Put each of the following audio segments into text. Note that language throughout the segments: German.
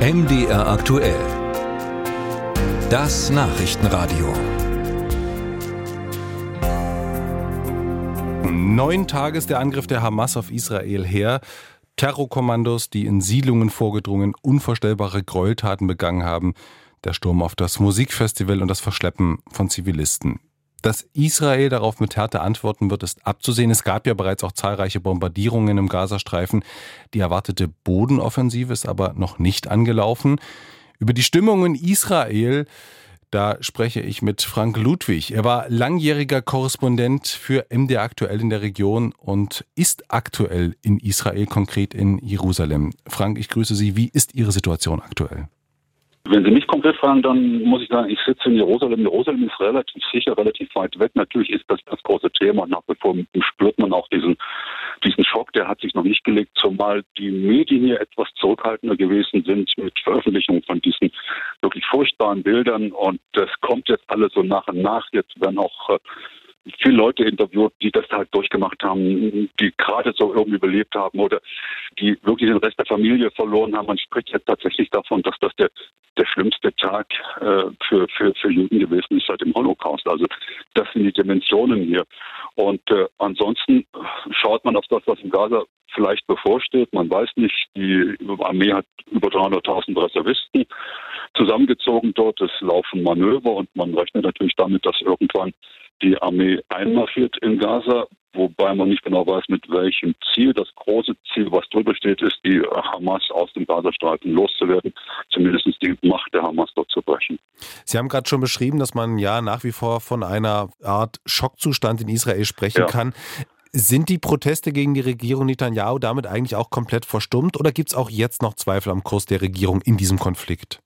MDR aktuell. Das Nachrichtenradio. Neun Tage ist der Angriff der Hamas auf Israel her. Terrorkommandos, die in Siedlungen vorgedrungen, unvorstellbare Gräueltaten begangen haben. Der Sturm auf das Musikfestival und das Verschleppen von Zivilisten. Dass Israel darauf mit Härte antworten wird, ist abzusehen. Es gab ja bereits auch zahlreiche Bombardierungen im Gazastreifen. Die erwartete Bodenoffensive ist aber noch nicht angelaufen. Über die Stimmung in Israel, da spreche ich mit Frank Ludwig. Er war langjähriger Korrespondent für MD aktuell in der Region und ist aktuell in Israel, konkret in Jerusalem. Frank, ich grüße Sie. Wie ist Ihre Situation aktuell? Wenn Sie mich konkret fragen, dann muss ich sagen, ich sitze in Jerusalem. Jerusalem ist relativ sicher, relativ weit weg. Natürlich ist das das große Thema. Nach wie vor spürt man auch diesen, diesen Schock, der hat sich noch nicht gelegt, zumal die Medien hier etwas zurückhaltender gewesen sind mit Veröffentlichung von diesen wirklich furchtbaren Bildern. Und das kommt jetzt alles so nach und nach. Jetzt werden auch äh, viele Leute interviewt, die das halt durchgemacht haben, die gerade so irgendwie überlebt haben oder die wirklich den Rest der Familie verloren haben. Man spricht jetzt tatsächlich davon, dass das der, der schlimmste Tag äh, für, für, für Juden gewesen ist seit dem Holocaust. Also das sind die Dimensionen hier. Und äh, ansonsten schaut man auf das, was in Gaza vielleicht bevorsteht. Man weiß nicht, die Armee hat über 300.000 Reservisten zusammengezogen dort. Es laufen Manöver und man rechnet natürlich damit, dass irgendwann die Armee einmarschiert in Gaza, wobei man nicht genau weiß, mit welchem Ziel. Das große Ziel, was drüber steht, ist, die Hamas aus dem Gazastreifen loszuwerden, zumindest die Macht der Hamas dort zu brechen. Sie haben gerade schon beschrieben, dass man ja nach wie vor von einer Art Schockzustand in Israel sprechen ja. kann. Sind die Proteste gegen die Regierung Netanyahu damit eigentlich auch komplett verstummt oder gibt es auch jetzt noch Zweifel am Kurs der Regierung in diesem Konflikt?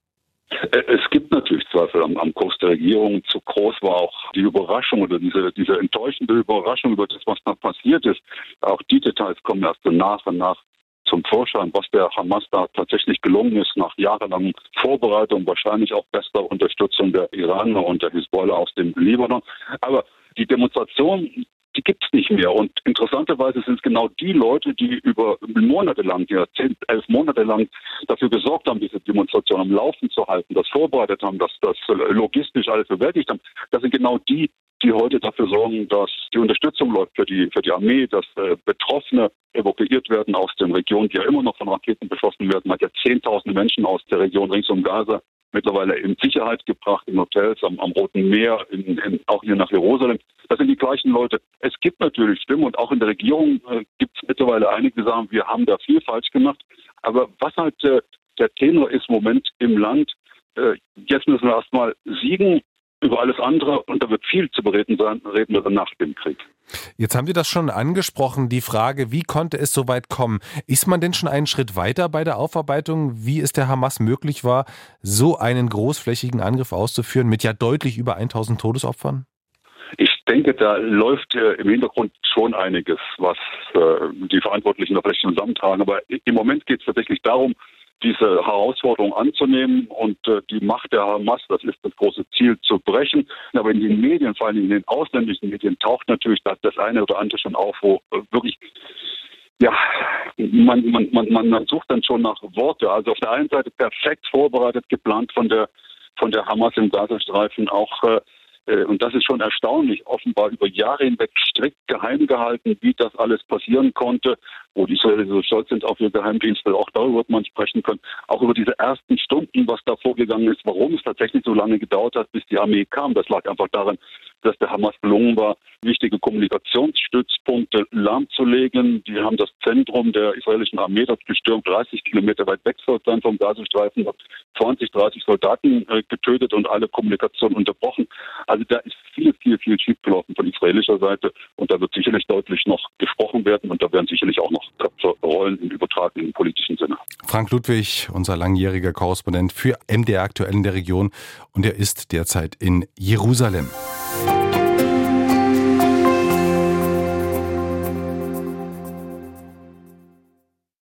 Äh, es gibt natürlich Zweifel am, am Kurs der Regierung. Zu groß war auch die Überraschung oder diese, diese enttäuschende Überraschung über das, was da passiert ist. Auch die Details kommen erst nach und nach zum Vorschein, was der Hamas da tatsächlich gelungen ist, nach jahrelangen Vorbereitung, wahrscheinlich auch bester Unterstützung der Iraner und der Hisbollah aus dem Libanon. Aber die Demonstration die gibt es nicht mehr. Und interessanterweise sind es genau die Leute, die über Monate lang, ja, zehn, elf Monate lang dafür gesorgt haben, diese Demonstration am Laufen zu halten, das vorbereitet haben, das, das logistisch alles bewältigt haben. Das sind genau die, die heute dafür sorgen, dass die Unterstützung läuft für die, für die Armee, dass äh, Betroffene evakuiert werden aus den Regionen, die ja immer noch von Raketen beschossen werden. Man hat ja zehntausende Menschen aus der Region rings um Gaza mittlerweile in Sicherheit gebracht, in Hotels am, am Roten Meer, in, in, auch hier nach Jerusalem. Das sind die gleichen Leute. Es gibt natürlich Stimmen und auch in der Regierung äh, gibt es mittlerweile einige, die sagen, wir haben da viel falsch gemacht. Aber was halt äh, der Tenor ist im Moment im Land, äh, jetzt müssen wir erstmal siegen über alles andere und da wird viel zu bereden sein, reden wir dann nach dem Krieg. Jetzt haben Sie das schon angesprochen, die Frage, wie konnte es so weit kommen? Ist man denn schon einen Schritt weiter bei der Aufarbeitung, wie es der Hamas möglich war, so einen großflächigen Angriff auszuführen mit ja deutlich über 1000 Todesopfern? Ich denke, da läuft äh, im Hintergrund schon einiges, was äh, die Verantwortlichen da vielleicht zusammentragen. Aber im Moment geht es tatsächlich darum, diese Herausforderung anzunehmen und äh, die Macht der Hamas, das ist das große Ziel, zu brechen. Aber in den Medien, vor allem in den ausländischen Medien, taucht natürlich das, das eine oder andere schon auf, wo äh, wirklich ja, man, man, man, man sucht dann schon nach Worte. Also auf der einen Seite perfekt vorbereitet, geplant von der von der Hamas im Gazastreifen, auch äh, und das ist schon erstaunlich, offenbar über Jahre hinweg strikt geheim gehalten, wie das alles passieren konnte, wo die Israelis so stolz sind auf ihr Geheimdienst, weil auch darüber wird man sprechen können, auch über diese ersten Stunden, was da vorgegangen ist, warum es tatsächlich so lange gedauert hat, bis die Armee kam. Das lag einfach daran, dass der Hamas gelungen war, wichtige Kommunikationsstützpunkte lahmzulegen. Die haben das Zentrum der israelischen Armee dort gestürmt, 30 Kilometer weit weg sein vom Gazastreifen, 20, 30 Soldaten äh, getötet und alle Kommunikation unterbrochen. Also da ist viel, viel, viel schiefgelaufen von israelischer Seite und da wird sicherlich deutlich noch gesprochen werden und da werden sicherlich auch noch Köpfe rollen im übertragenen politischen Sinne. Frank Ludwig, unser langjähriger Korrespondent für MDR aktuell in der Region und er ist derzeit in Jerusalem.